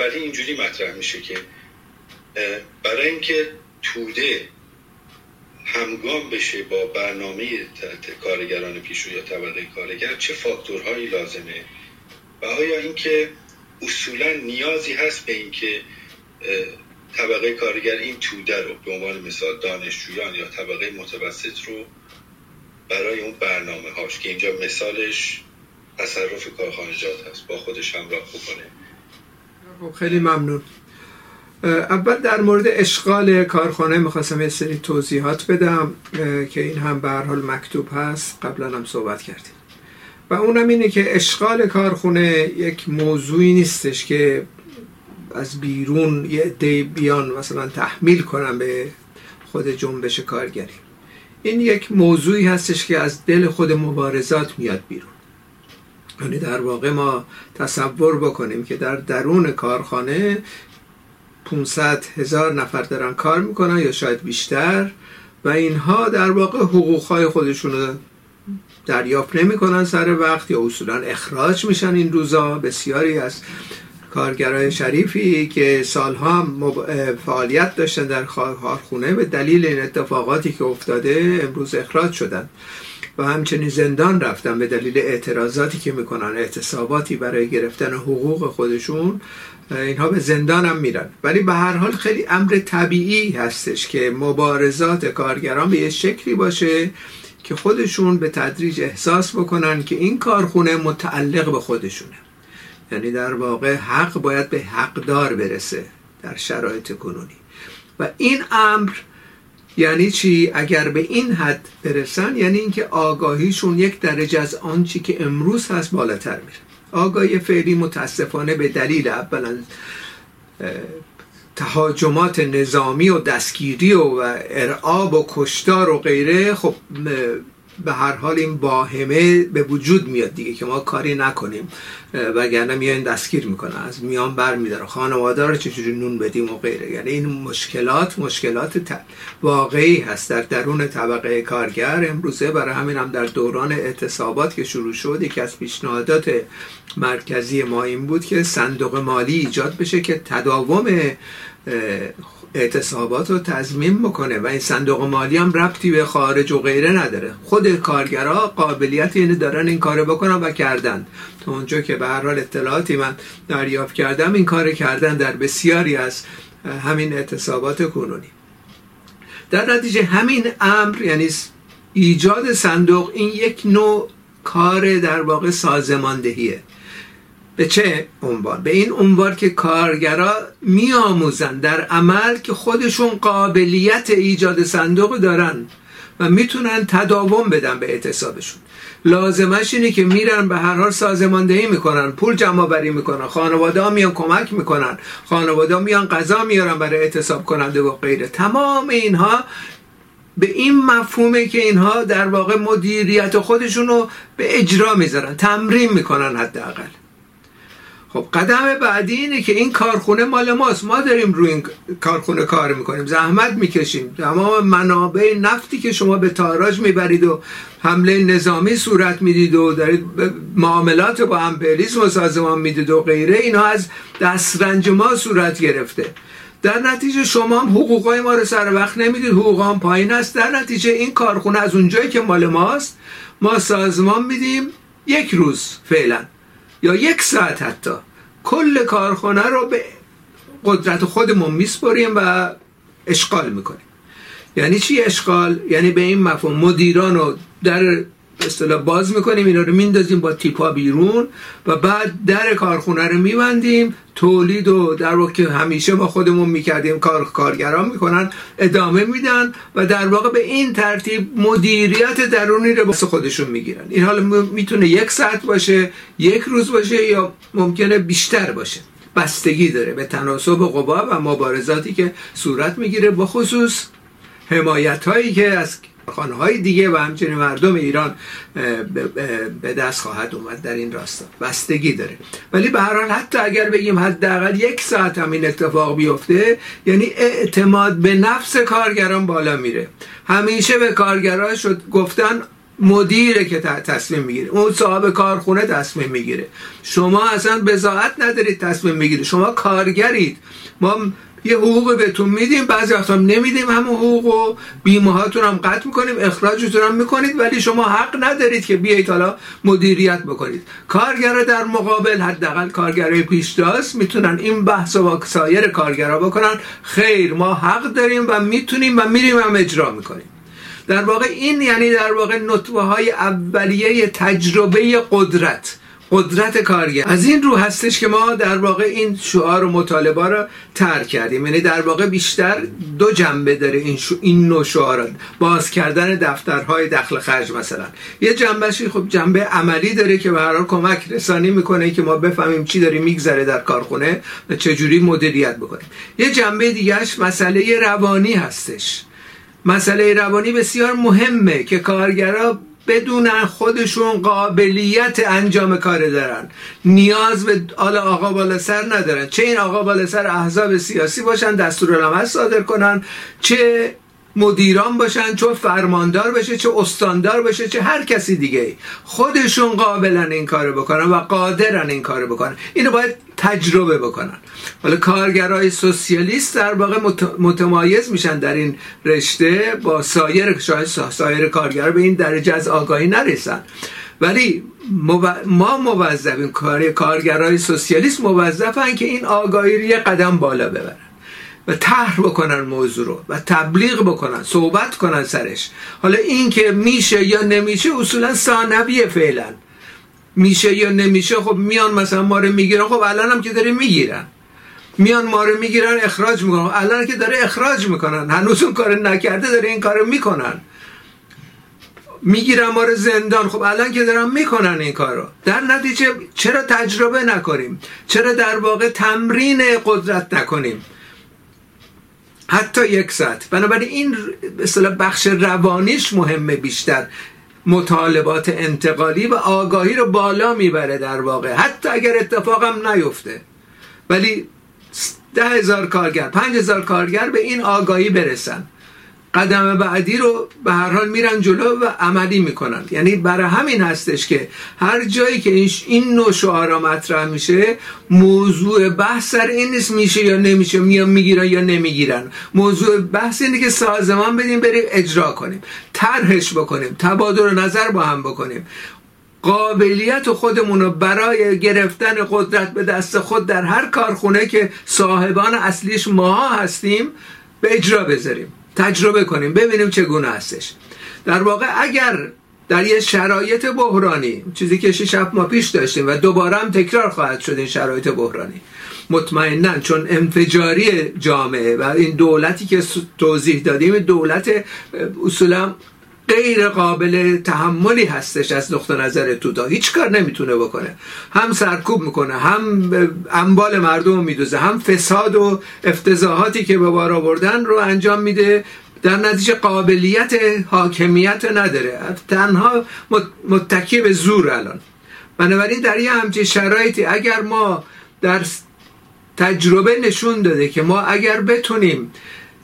ولی اینجوری مطرح میشه که برای اینکه توده همگام بشه با برنامه کارگران پیشرو یا طبقه کارگر چه فاکتورهایی لازمه؟ و آیا اینکه اصولا نیازی هست به اینکه طبقه کارگر این توده رو به عنوان مثال دانشجویان یا طبقه متوسط رو برای اون برنامه هاش که اینجا مثالش تصرف کارخانجات هست با خودش همراه بکنه. خیلی ممنون. اول در مورد اشغال کارخانه می‌خواستم یه سری توضیحات بدم که این هم به حال مکتوب هست. قبلا هم صحبت کردیم. و اونم اینه که اشغال کارخونه یک موضوعی نیستش که از بیرون یه دی بیان مثلا تحمیل کنم به خود جنبش کارگری. این یک موضوعی هستش که از دل خود مبارزات میاد بیرون. یعنی در واقع ما تصور بکنیم که در درون کارخانه 500 هزار نفر دارن کار می‌کنن یا شاید بیشتر و اینها در واقع حقوقهای خودشون رو دریافت نمی‌کنن سر وقت یا اصولا اخراج میشن این روزا. بسیاری از کارگرای شریفی که سالها فعالیت داشتن در کارخونه به دلیل این اتفاقاتی که افتاده امروز اخراج شدن. و همچنین زندان رفتن به دلیل اعتراضاتی که می‌کنن اعتصاباتی برای گرفتن حقوق خودشون اینها به زندان هم میرن. ولی به هر حال خیلی امر طبیعی هستش که مبارزات کارگران به یه شکلی باشه که خودشون به تدریج احساس بکنن که این کارخونه متعلق به خودشونه. یعنی در واقع حق باید به حقدار برسه در شرایط کنونی. و این امر یعنی چی؟ اگر به این حد برسن یعنی اینکه آگاهیشون یک درجه از آنچی که امروز هست بالاتر میره. آگاهی فعلی متاسفانه به دلیل اولا تهاجمات نظامی و دستگیری و ارعاب و کشتار و غیره خب به هر حال این باهمه به وجود میاد دیگه که ما کاری نکنیم. وگرنه میان دستگیر می‌کنن. از میان بر میداره. خانواده رو چجوری نون بدیم و غیره. یعنی این مشکلات مشکلات واقعی هست. در درون طبقه کارگر امروزه برای همین هم در دوران اعتصابات که شروع شد یکی از پیشنهادات مرکزی ما این بود که صندوق مالی ایجاد بشه که تداوم اعتصابات رو تضمین می‌کنه و این صندوق مالی هم ربطی به خارج و غیره نداره. خود کارگرها قابلیت اینه دارن این کار بکنن و کردن تا اونجا که به هر حال اطلاعاتی من دریافت کردم این کار کردن در بسیاری از همین اعتصابات کنونی. در نتیجه همین امر یعنی ایجاد صندوق این یک نوع کار در واقع سازماندهیه. به چه عنوان؟ به این عنوان که کارگرا میآموزن در عمل که خودشون قابلیت ایجاد صندوق دارن و می‌تونن تداوم بدن به اعتصابشون. لازمش اینه که میرن به هر حال سازماندهی می‌کنن پول جمع بری می‌کنن خانواده ها میان کمک می‌کنن خانواده ها میان غذا میارن برای اعتصاب کننده و غیره. تمام اینها به این مفهومه که اینها در واقع مدیریت خودشون رو به اجرا می‌ذارن تمرین می‌کنن حداقل. خب قدم بعدی اینه که این کارخونه مال ماست. ما داریم روی این کارخونه کار می‌کنیم. زحمت می‌کشیم. تمام منابع نفتی که شما به تاراج می‌برید و حمله نظامی صورت می‌دید و دارید معاملات با امپریالیسم و سازمان می‌دید و غیره اینا از دسترنج ما صورت گرفته. در نتیجه شما هم حقوقای ما رو سر وقت نمی‌دید. حقوق هم پایین است. در نتیجه این کارخونه از اونجایی که مال ماست ما سازمان میدیم یک روز فعلا. یا یک ساعت حتی. کل کارخانه رو به قدرت خودمون میسپریم و اشغال می‌کنیم. یعنی چی اشغال؟ یعنی به این مفهوم مدیران رو در اصطلاح باز می‌کنیم اینا رو میندازیم با تیپا بیرون و بعد در کارخونه رو میبندیم. تولید و در واقع که همیشه ما خودمون می‌کردیم کار کارگران می‌کنن ادامه میدن و در واقع به این ترتیب مدیریت درونی رو واسه خودشون می‌گیرن. این حالا می‌تونه یک ساعت باشه یک روز باشه یا ممکنه بیشتر باشه. بستگی داره به تناسب قوا و مبارزاتی که صورت می‌گیره با خصوص حمایت هایی که از های دیگه و همچنین مردم ایران به دست خواهد اومد در این راستا. بستگی داره. ولی به هر حال حتی اگر بگیم حداقل یک ساعت هم این اتفاق بیفته یعنی اعتماد به نفس کارگران بالا میره. همیشه به کارگران شد گفتن مدیره که تصمیم می‌گیره. اون صاحب کارخونه تصمیم می‌گیره. شما اصلا بزاعت ندارید تصمیم می‌گیره شما کارگرید. ما یه حقوق بهتون میدیم بعضی وقتا نمیدیم همون حقوق و بیمه هاتون هم قطع می‌کنیم اخراجتون هم می‌کنید ولی شما حق ندارید که بیایید حالا مدیریت بکنید. کارگر در مقابل حداقل کارگرای پیشتاز می‌تونن این بحث با سایر کارگرها بکنن. خیر ما حق داریم و می‌تونیم و میریم هم اجرا می‌کنیم. در واقع این یعنی در واقع نطوه های اولیه تجربه قدرت. قدرت کارگر. از این رو هستش که ما در واقع این شعار و مطالبه را ترک کردیم. یعنی در واقع بیشتر دو جنبه داره این, شو این نوع شعارات. باز کردن دفترهای دخل خرج مثلا. یه جنبهشی خب جنبه عملی داره که به کمک رسانی می‌کنه که ما بفهمیم چی داره میگذره در کارخونه و چجوری مدیریت بکنیم. یه جنبه دیگهش مسئله روانی هستش. مسئله روانی بسیار مهمه که کارگرا بدونن خودشون قابلیت انجام کار دارن. نیاز به آل آقا بالا سر ندارن. چه این آقا بالا سر احزاب سیاسی باشن دستور صادر کنن چه مدیران باشن چه فرماندار بشه چه استاندار بشه چه هر کسی دیگه. خودشون قابلن این کارو بکنن و قادرن این کارو بکنن. اینو باید تجربه بکنن. حالا کارگرای سوسیالیست در واقع متمایز میشن در این رشته با سایر شاید سایر کارگر به این درجه از آگاهی نرسن. ولی ما موظفیم کار کارگرای سوسیالیست موظفن که این آگاهی رو یه قدم بالا ببرن. و طرح بکنن موضوع رو و تبلیغ بکنن صحبت کنن سرش. حالا این که میشه یا نمیشه اصولا ثانویه فعلا. میشه یا نمیشه خب میان مثلا ما رو می‌گیرن خب الان هم که داره می‌گیرن. میان ما رو می‌گیرن اخراج می‌کنن. خب الان که داره اخراج می‌کنن. هنوز اون کار نکرده داره این کارو می‌کنن. می‌گیرن ما رو زندان. خب الان که دارن می‌کنن این کارو. در نتیجه چرا تجربه نکنیم؟ چرا در واقع تمرین قدرت نکنیم؟ حتی یک ساعت. بنابراین این مثلا بخش روانیش مهمه بیشتر. مطالبات انتقالی و آگاهی رو بالا می‌بره در واقع. حتی اگر اتفاقم نیفته. ولی ده هزار کارگر پنج هزار کارگر به این آگاهی برسن. قدم بعدی رو به هر حال میرن جلو و عملی می‌کنن. یعنی برای همین هستش که هر جایی که این نوع شعارا مطرح میشه موضوع بحث سر این نیست میشه یا نمیشه میان می‌گیرن یا نمی‌گیرن. موضوع بحث اینه که سازمان بدیم بریم اجرا کنیم. طرحش بکنیم تبادل نظر با هم بکنیم. قابلیت خودمون رو برای گرفتن قدرت به دست خود در هر کارخونه که صاحبان اصلیش ما هستیم به اجرا بذاریم. تجربه کنیم ببینیم چگونه هستش. در واقع اگر در یه شرایط بحرانی چیزی که شش ما پیش داشتیم و دوباره هم تکرار خواهد شد این شرایط بحرانی. مطمئنا چون انفجاری جامعه و این دولتی که توضیح دادیم دولت اصولا غیر قابل تحملی هستش از نقطه نظر تودا هیچ کار نمی‌تونه بکنه. هم سرکوب می‌کنه هم اموال مردم میدوزه هم فساد و افتضاحاتی که به بار آوردن رو انجام میده. در نتیجه قابلیت حاکمیت نداره. تنها متکی به زور الان. بنابراین در یه همچین شرایطی اگر ما در تجربه نشون داده که ما اگر بتونیم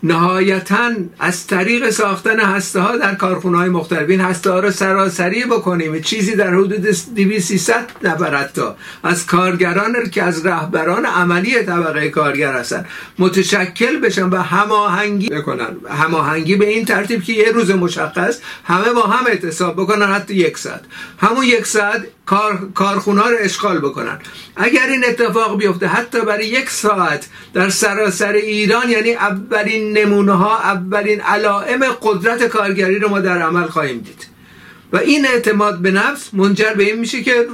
نهایتا از طریق ساختن هسته ها در کارخونه های مختلف. این هسته ها رو سراسری بکنیم. چیزی در حدود 200 نفر حتی از کارگران که از رهبران عملی طبقه کارگر هستن متشکل بشن و هماهنگی بکنن. هماهنگی به این ترتیب که یه روز مشخص همه با هم اعتصاب بکنن حتی یک ساعت. همون یک ساعت کار، کارخونه رو اشغال بکنن. اگر این اتفاق بیفته حتی برای یک ساعت در سراسر ایران یعنی اولین نمونه ها اولین علائم قدرت کارگری رو ما در عمل خواهیم دید. و این اعتماد به نفس منجر به این میشه که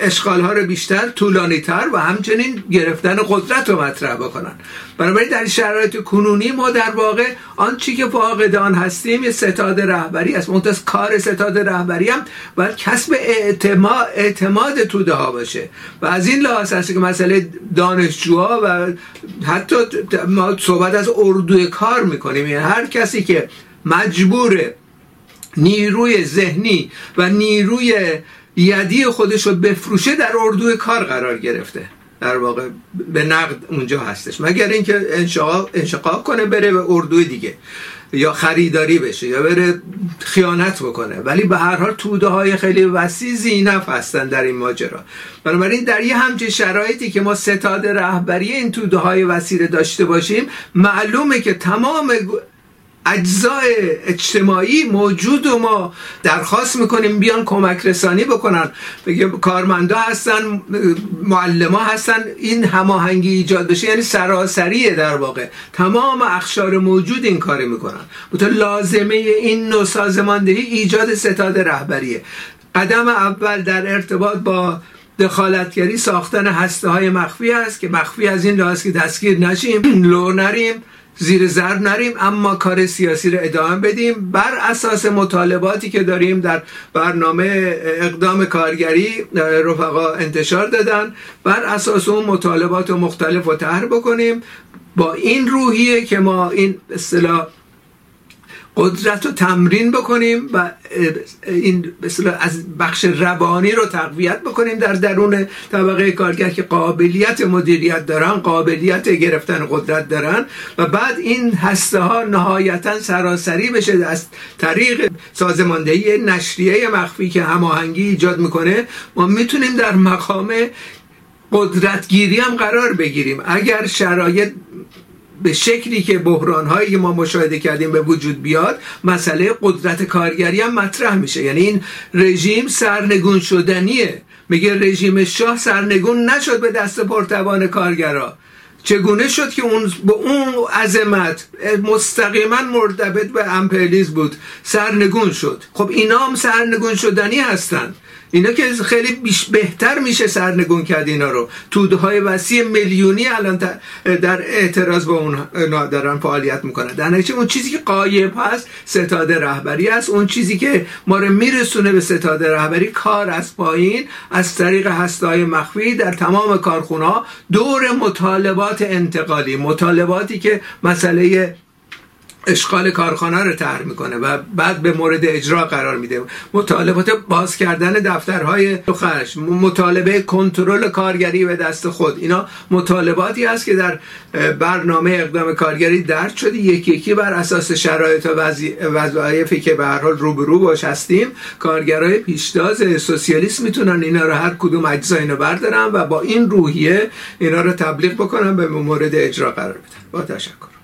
اشغال ها رو بیشتر طولانی تر و همچنین گرفتن قدرت رو مطرح بکنن. بنابراین در شرایط کنونی ما در واقع آن چی که فاقدان هستیم یه ستاد رهبری است. منتها کار ستاد رهبری هم باید کسب اعتماد, اعتماد توده ها باشه. و از این لحاظ هست که مسئله دانشجوها و حتی ما صحبت از اردوی کار می‌کنیم. یعنی هر کسی که مجبور نیروی ذهنی و نیروی یدی خودش رو بفروشه در اردوی کار قرار گرفته. در واقع به نقد اونجا هستش. مگر اینکه انشقاق, کنه بره به اردوی دیگه. یا خریداری بشه یا بره خیانت بکنه. ولی به هر حال توده های خیلی وسیع زینف هستن در این ماجرا. بنابراین در یه همچین شرایطی که ما ستاد رهبری این توده های وسیع داشته باشیم معلومه که تمام اجزای اجتماعی موجود و ما درخواست می‌کنیم بیان کمک رسانی بکنن. بگه کارمندا هستن معلم هستن این هماهنگی ایجاد بشه. یعنی سراسریه در واقع. تمام اخشار موجود این کار می‌کنن. بوده لازمه این نوع سازماندهی ایجاد ستاد رهبریه. قدم اول در ارتباط با دخالتگری ساختن هسته های مخفی است که مخفی از این لحاظ که دستگیر نشیم لو نریم. زیر ضرب نریم اما کار سیاسی رو ادامه بدیم. بر اساس مطالباتی که داریم در برنامه اقدام کارگری رفقا انتشار دادن. بر اساس اون مطالبات مختلف رو طرح بکنیم. با این روحیه که ما این اصطلاح قدرت رو تمرین بکنیم و این از بخش روانی رو تقویت بکنیم در درون طبقه کارگر که قابلیت مدیریت دارن قابلیت گرفتن قدرت دارن و بعد این هسته ها نهایتا سراسری بشه از طریق سازماندهی نشریه مخفی که هماهنگی ایجاد می‌کنه ما می‌تونیم در مقام قدرتگیری هم قرار بگیریم. اگر شرایط به شکلی که بحران هایی که ما مشاهده کردیم به وجود بیاد مسئله قدرت کارگری هم مطرح میشه. یعنی این رژیم سرنگون شدنیه. میگه رژیم شاه سرنگون نشد به دست پرتوان کارگرا. چگونه شد که اون به اون عظمت مستقیما مرتبط به امپریالیسم بود سرنگون شد؟ خب اینا هم سرنگون شدنی هستند. اینا که خیلی بهتر میشه سرنگون کرد اینا رو. توده های وسیع میلیونی الان در اعتراض با اون دارن فعالیت می‌کنن. در نتیجه اون چیزی که قایب هست ستاد رهبری است. اون چیزی که ما رو میرسونه به ستاد رهبری کار از پایین. از طریق هستای مخفی در تمام کارخونه دور مطالبات انتقالی. مطالباتی که مسئله اشغال کارخانه رو طرح می‌کنه و بعد به مورد اجرا قرار میده. مطالبات باز کردن دفترهای خرج مطالبه کنترل کارگری به دست خود. اینا مطالباتی است که در برنامه اقدام کارگری درد شده. یکی یکی بر اساس شرایط و وظایفی که به هر حال روبرو باش هستیم. کارگرای پیشتاز سوسیالیسم می‌تونن اینا رو هر کدوم اجزا اینو بردارن و با این روحیه اینا رو تبلیغ بکنن به مورد اجرا قرار بدن. با تشکر.